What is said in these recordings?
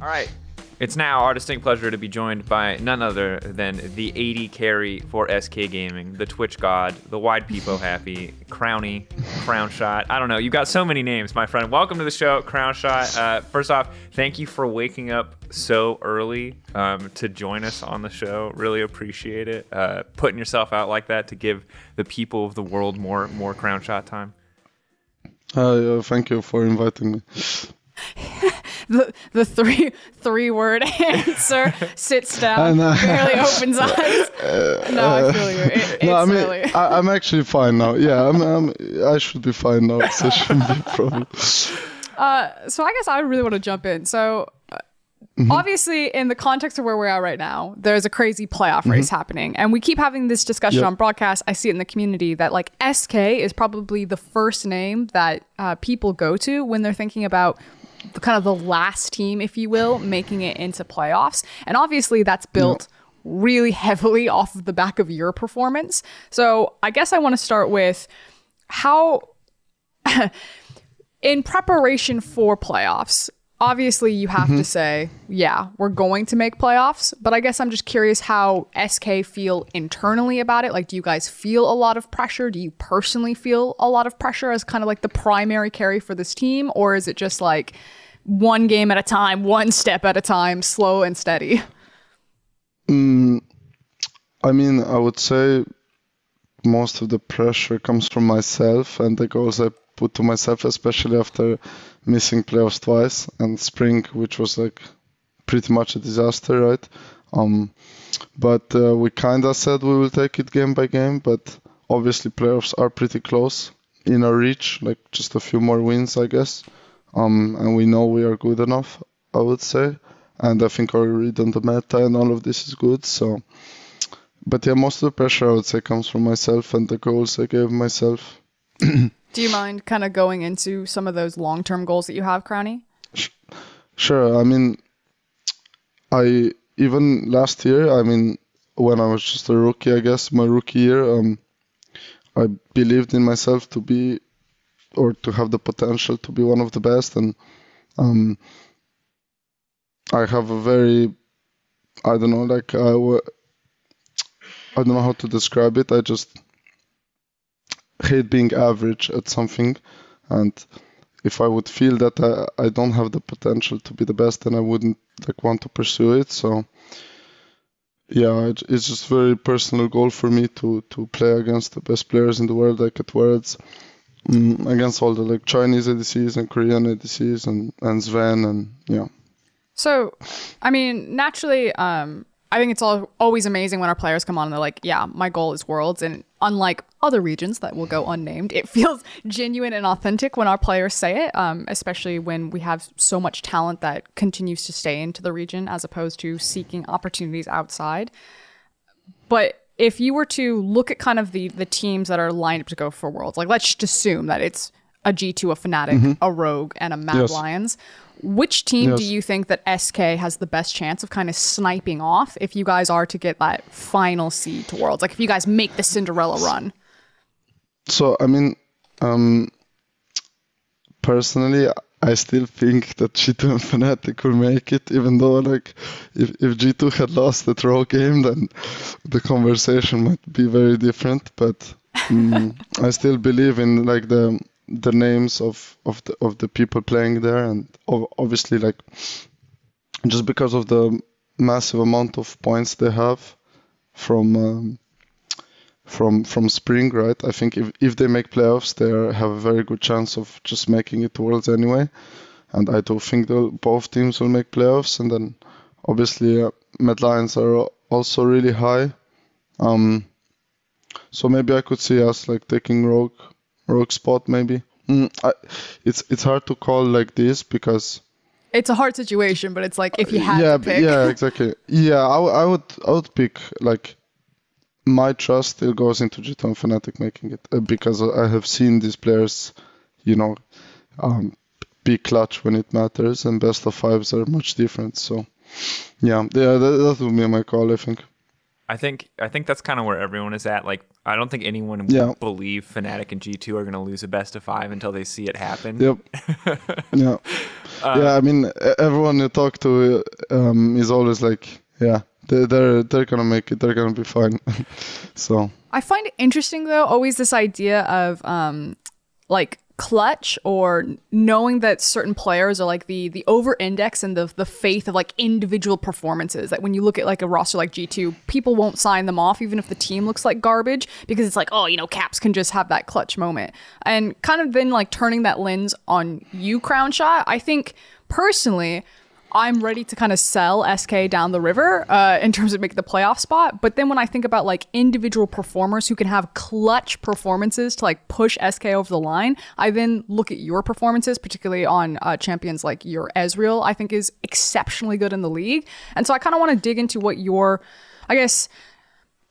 All right. It's now our distinct pleasure to be joined by none other than the AD carry for SK Gaming, the Twitch god, the Wide Peepo Happy, Crownie, Crown Shot. I don't know. You've got so many names, my friend. Welcome to the show, Crownshot. Uh, first off, thank you for waking up so early um, to join us on the show. Really appreciate it. Uh, putting yourself out like that to give the people of the world more more Crownshot time. Uh, uh, thank you for inviting me. The the three three word answer sits down barely opens eyes no i feel you it, it's no, I mean, early. I, I'm actually fine now. Yeah, I'm, I'm, I should be fine now, so shouldn't be a problem. uh, so i guess i really want to jump in so uh, Obviously, in the context of where we're at right now, there's a crazy playoff race happening. And we keep having this discussion Yep. on broadcast. I see it in the community that, like, SK is probably the first name that uh, people go to when they're thinking about kind of the last team, if you will, making it into playoffs. And obviously, that's built really heavily off of the back of your performance. So I guess I want to start with how in preparation for playoffs, obviously you have to mm-hmm. say, yeah, we're going to make playoffs. But I guess I'm just curious how SK feel internally about it. Like, do you guys feel a lot of pressure? Do you personally feel a lot of pressure as kind of like the primary carry for this team? Or is it just like one game at a time, one step at a time, slow and steady? Mm, I mean, I would say most of the pressure comes from myself and the goals I put to myself, especially after missing playoffs twice and spring, which was like pretty much a disaster, right? Um, but uh, we kind of said we will take it game by game, but obviously playoffs are pretty close in our reach, like just a few more wins, I guess. Um, and we know we are good enough, I would say. And I think our read on the meta and all of this is good. So, but yeah, most of the pressure I would say comes from myself and the goals I gave myself. Do you mind kind of going into some of those long term goals that you have, Crownie? Sure. I mean, I even last year. I mean, when I was just a rookie, I guess my rookie year, um, I believed in myself to be, or to have the potential to be one of the best, and um, I have a very, I don't know, like I, wa- I don't know how to describe it. I just hate being average at something, and if I would feel that I, I don't have the potential to be the best, then I wouldn't like want to pursue it. So yeah, it, it's just very personal goal for me to to play against the best players in the world, like at Worlds, mm, against all the like Chinese ADCs and Korean ADCs and and Sven and yeah. So, I mean, naturally, um, I think it's all, always amazing when our players come on and they're like, yeah, my goal is worlds. And unlike other regions that will go unnamed, it feels genuine and authentic when our players say it, um, especially when we have so much talent that continues to stay into the region as opposed to seeking opportunities outside. But if you were to look at kind of the the teams that are lined up to go for worlds, like let's just assume that it's a G2, a Fnatic, a Rogue, and a Mad Yes. Lions. Which team do you think that SK has the best chance of kind of sniping off if you guys are to get that final seed to Worlds? Like if you guys make the Cinderella run. So I mean, um, personally, I still think that G2 and Fnatic will make it, even though like if, if G2 had lost the draw game, then the conversation might be very different. But mm, I still believe in like the the names of of the of the people playing there, and obviously like just because of the massive amount of points they have from. Um, from from spring, right? I think if, if they make playoffs, they have a very good chance of just making it Worlds anyway. And I do think both teams will make playoffs. And then obviously uh, Lions are also really high. Um, so maybe I could see us like taking Rogue Rogue spot maybe. Mm, I, it's it's hard to call like this because It's a hard situation, but it's like if you had yeah to pick. yeah exactly yeah I, w- I would I would pick like my trust still goes into G2 Fnatic making it uh, because I have seen these players you know um, be clutch when it matters and best of fives are much different so yeah yeah that, that would be my call I think I think I think that's kind of where everyone is at. Like, I don't think anyone Yeah. would believe Fnatic and G2 are going to lose a best of five until they see it happen. Yep. yeah. yeah, I mean, everyone you talk to um, is always like, yeah, they, they're they're gonna make it. They're gonna be fine. so I find it interesting though, always this idea of um like clutch or knowing that certain players are like the the over index and the the faith of like individual performances. That when you look at like a roster like G2 people won't sign them off even if the team looks like garbage because it's like oh you know Caps can just have that clutch moment. And kind of then like turning that lens on you Crownshot I think personally I'm ready to kind of sell SK down the river uh, in terms of making the playoff spot. But then when I think about like individual performers who can have clutch performances to like push SK over the line, I then look at your performances, particularly on uh, champions like your Ezreal, I think is exceptionally good in the league. And so I kind of want to dig into what your, I guess,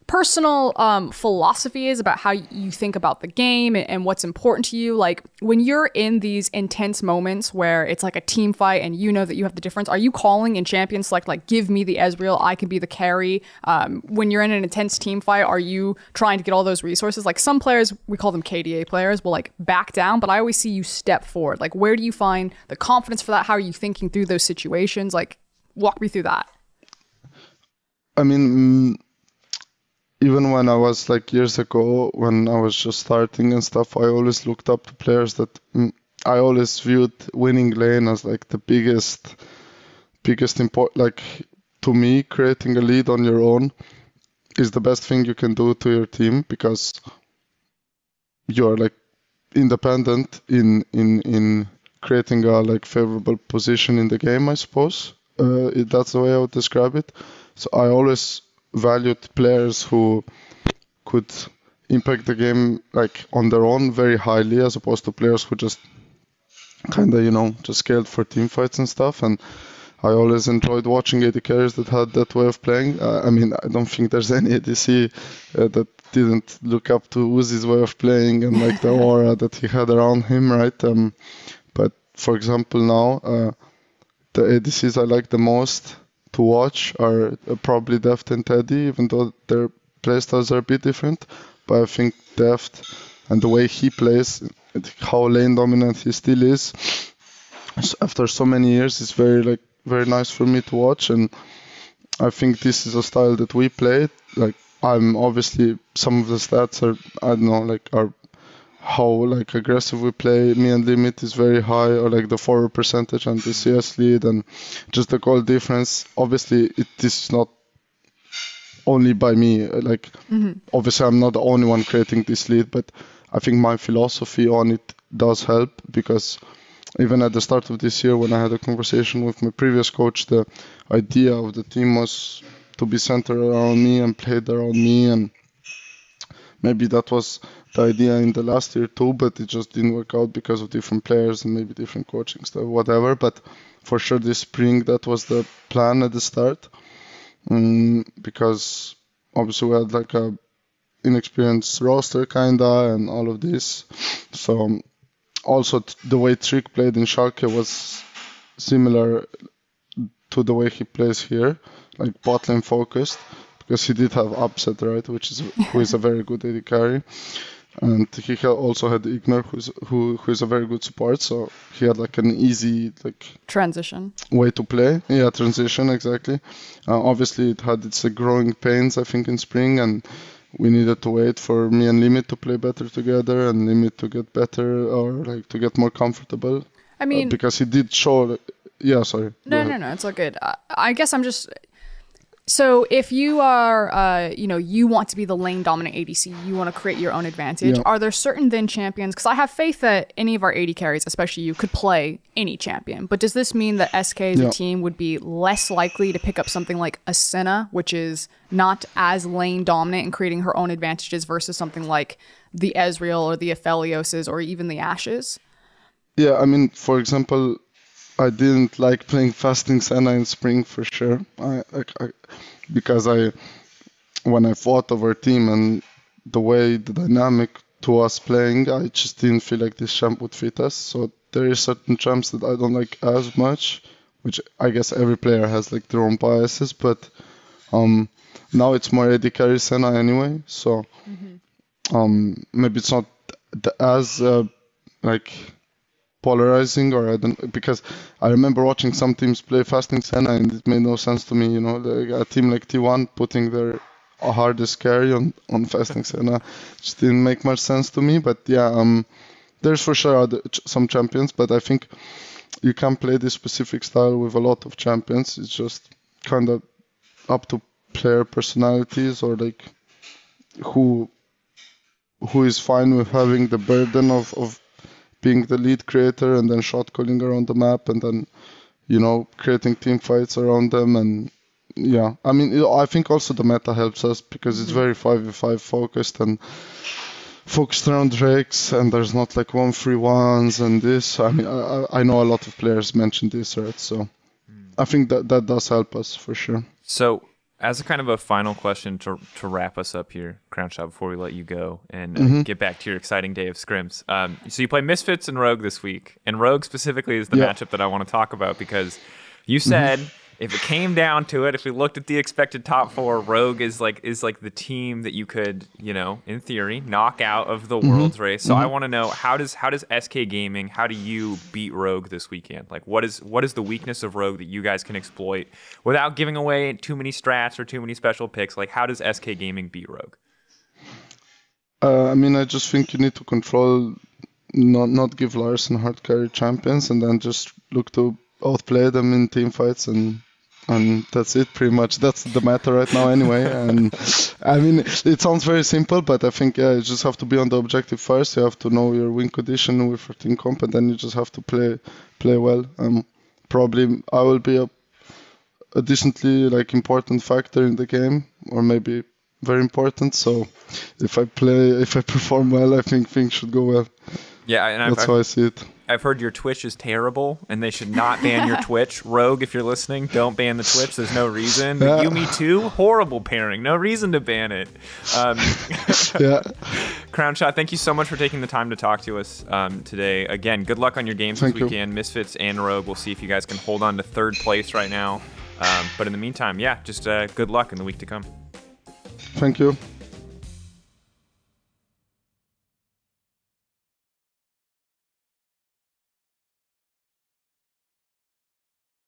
personal um, philosophy is about how you think about the game and, and, what's important to you. Like when you're in these intense moments where it's like a team fight and you know that you have the difference, are you calling in champion select like give me the Ezreal, I can be the carry? Um, when you're in an intense team fight, are you trying to get all those resources? Like some players, we call them KDA players, will like back down, but I always see you step forward. Like where do you find the confidence for that? How are you thinking through those situations? Like walk me through that. I mean. Even when I was like years ago, when I was just starting and stuff, I always looked up to players that mm, I always viewed winning lane as like the biggest, biggest import. Like to me, creating a lead on your own is the best thing you can do to your team because you are like independent in in in creating a like favorable position in the game. I suppose uh, that's the way I would describe it. So I always valued players who could impact the game like on their own very highly as opposed to players who just kind of you know just scaled for team fights and stuff and I always enjoyed watching AD carries that had that way of playing. Uh, I mean, I don't think there's any ADC uh, that didn't look up to Uzi's way of playing and like the aura that he had around him, right? Um, but for example, now uh, the ADCs I like the most to watch are uh, probably Deft and Teddy, even though their playstyles are a bit different. But I think Deft and the way he plays, how lane dominant he still is, after so many years, is very like very nice for me to watch. And I think this is a style that we play. Like I'm obviously some of the stats are I don't know like are how like aggressive we play. Me and Limit is very high, or like the forward percentage and the CS lead, and just the goal difference. Obviously, it is not only by me. Like mm-hmm. obviously, I'm not the only one creating this lead, but I think my philosophy on it does help because even at the start of this year, when I had a conversation with my previous coach, the idea of the team was to be centered around me and played around me and maybe that was the idea in the last year too, but it just didn't work out because of different players and maybe different coaching stuff, whatever. But for sure, this spring that was the plan at the start, um, because obviously we had like a inexperienced roster kinda and all of this. So um, also the way Trick played in Schalke was similar to the way he plays here, like bot lane focused because he did have Upset right, which is who is a very good AD carry, and he also had IgNar, who's who who is a very good support. So he had like an easy like transition way to play. Yeah, transition exactly. Uh, obviously, it had its uh, growing pains, I think, in spring, and we needed to wait for me and Limit to play better together, and Limit to get better or like to get more comfortable. I mean, uh, because he did show. yeah, sorry. No, no, no. It's all good. I, I guess I'm just so if you are, uh, you know, you want to be the lane dominant ADC, you want to create your own advantage. Yep. Are there certain then champions? Because I have faith that any of our AD carries, especially you, could play any champion. But does this mean that SK as yep. a team would be less likely to pick up something like a Senna, which is not as lane dominant and creating her own advantages, versus something like the Ezreal or the Aphelioses or even the Ashes? Yeah, I mean, for example, I didn't like playing Fasting Senna in spring for sure. I, I, I, because I, when I fought of our team and the way the dynamic to us playing, I just didn't feel like this champ would fit us. So there is certain champs that I don't like as much, which I guess every player has like their own biases. But um, now it's more AD carry Senna anyway. So mm-hmm. um, maybe it's not as uh, like polarizing or I don't because I remember watching some teams play Fasting Senna and it made no sense to me. You know, like a team like T1 putting their hardest carry on on Fasting Senna just didn't make much sense to me. But yeah, um, there's for sure some champions, but I think you can play this specific style with a lot of champions. It's just kind of up to player personalities or like who who is fine with having the burden of, of being the lead creator and then shot calling around the map and then you know creating team fights around them and yeah. I mean i think also the meta helps us because it's mm-hmm. very 5v5 focused and focused around drakes and there's not like one free ones and this. I mean i, I know a lot of players mentioned this right? So mm. i think that that does help us for sure. So, as a kind of a final question to, to wrap us up here, Crownshot, before we let you go and uh, Mm-hmm. get back to your exciting day of scrims. Um, so, you play Misfits and Rogue this week. And Rogue specifically is the Yeah. matchup that I want to talk about because you said if it came down to it, if we looked at the expected top four, Rogue is like is like the team that you could, you know, in theory, knock out of the world's race. So I want to know how does how does SK Gaming, how do you beat Rogue this weekend? Like what is what is the weakness of Rogue that you guys can exploit without giving away too many strats or too many special picks? Like how does SK Gaming beat Rogue? Uh, I mean, I just think you need to control, not not give Larssen hard carry champions, and then just look to outplay them in team fights, and and that's it. Pretty much, that's the meta right now, anyway. and I mean, it sounds very simple, but I think yeah, you just have to be on the objective first. You have to know your win condition with your team comp, and then you just have to play play well. Um, probably I will be a a decently like important factor in the game, or maybe very important. So if I play, if I perform well, I think things should go well. Yeah, and I've, That's I've, how I see it. I've heard your Twitch is terrible, and they should not ban your Twitch. Rogue, if you're listening, don't ban the Twitch. There's no reason. Yeah. me too, horrible pairing. No reason to ban it. Um, Yeah, Crownshot, thank you so much for taking the time to talk to us um, today. Again, good luck on your games Thank this you. weekend. Misfits and Rogue. We'll see if you guys can hold on to third place right now. Um, but in the meantime, yeah, just uh, good luck in the week to come. thank you.